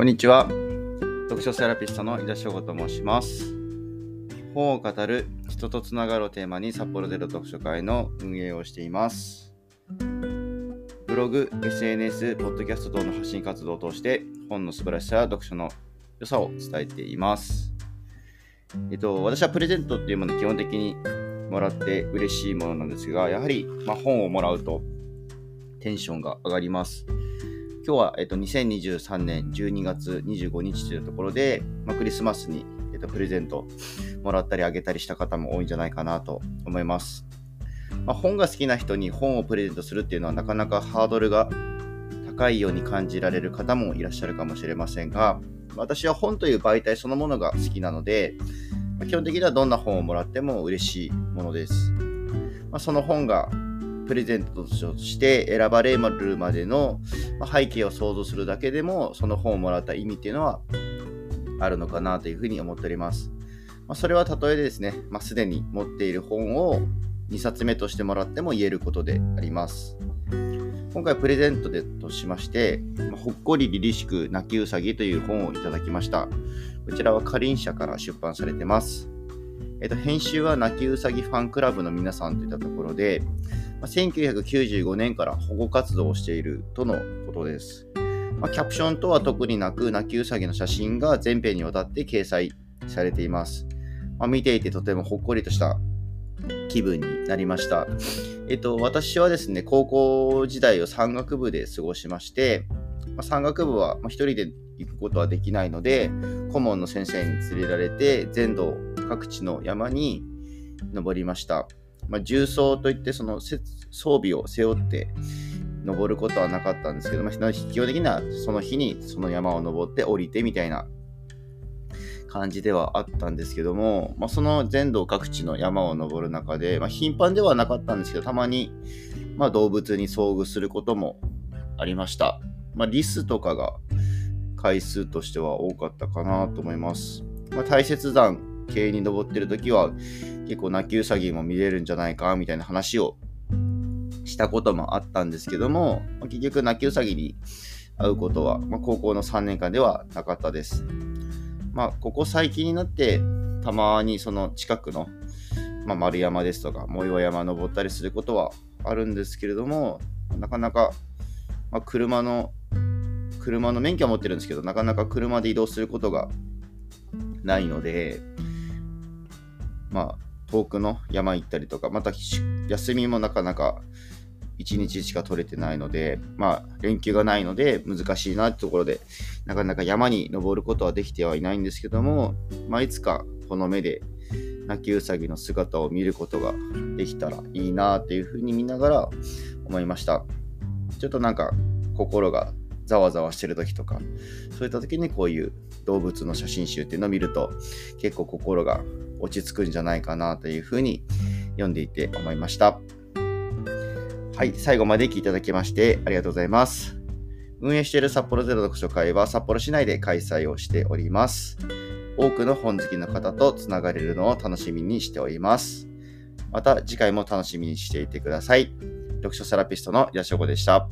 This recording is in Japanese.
こんにちは。読書セラピストの井田翔吾と申します。本を語る人とつながるをテーマに札幌での読書会の運営をしています。ブログ、SNS、ポッドキャスト等の発信活動を通して本の素晴らしさや読書の良さを伝えています。えっと、私はプレゼントっていうものを基本的にもらって嬉しいものなんですが、やはり、まあ、本をもらうとテンションが上がります。今日は、えっと、2023年12月25日というところで、まあ、クリスマスに、えっと、プレゼントもらったりあげたりした方も多いんじゃないかなと思います。まあ、本が好きな人に本をプレゼントするっていうのはなかなかハードルが高いように感じられる方もいらっしゃるかもしれませんが、私は本という媒体そのものが好きなので、まあ、基本的にはどんな本をもらっても嬉しいものです。まあ、その本がプレゼントとして選ばれるまでのまあ背景を想像するだけでもその本をもらった意味っていうのはあるのかなというふうに思っております。まあ、それは例えですね、まあ、すでに持っている本を2冊目としてもらっても言えることであります。今回プレゼントでとしまして、ほっこり凛々しく泣きうさぎという本をいただきました。こちらはかりん社から出版されてます。えっと、編集は泣きうさぎファンクラブの皆さんといったところで、まあ、1995年から保護活動をしているとのことです。まあ、キャプションとは特になく、泣きうさぎの写真が全編にわたって掲載されています。まあ、見ていてとてもほっこりとした気分になりました。えっと、私はですね、高校時代を山岳部で過ごしまして、まあ、山岳部は一人で行くことはできないので、顧問の先生に連れられて、全道各地の山に登りました。まあ、重装といってその装備を背負って登ることはなかったんですけど、まあ、基本的にはその日にその山を登って降りてみたいな感じではあったんですけども、まあ、その全道各地の山を登る中で、まあ、頻繁ではなかったんですけどたまにまあ動物に遭遇することもありました、ま、リスとかが回数としては多かったかなと思います、ま、大雪山系に登ってる時は結構泣きうさぎも見れるんじゃないかみたいな話をしたこともあったんですけども、結局泣きうさぎに会うことは、まあ、高校の3年間ではなかったです。まあ、ここ最近になってたまにその近くの、まあ、丸山ですとか藻岩山登ったりすることはあるんですけれどもなかなか、まあ、車の車の免許は持ってるんですけどなかなか車で移動することがないのでまあ遠くの山行ったりとか、また休みもなかなか1日しか取れてないので、まあ連休がないので難しいなってところで、なかなか山に登ることはできてはいないんですけども、まあいつかこの目で泣きうさぎの姿を見ることができたらいいなっていうふうに見ながら思いました。ちょっとなんか心がざわざわしてる時とか、そういった時にこういう動物の写真集っていうのを見ると結構心が落ち着くんじゃないかなというふうに読んでいて思いました。はい、最後まで聞いていただきましてありがとうございます。運営している札幌ゼロ読書会は札幌市内で開催をしております。多くの本好きの方とつながれるのを楽しみにしております。また次回も楽しみにしていてください。読書セラピストのヤシオコでした。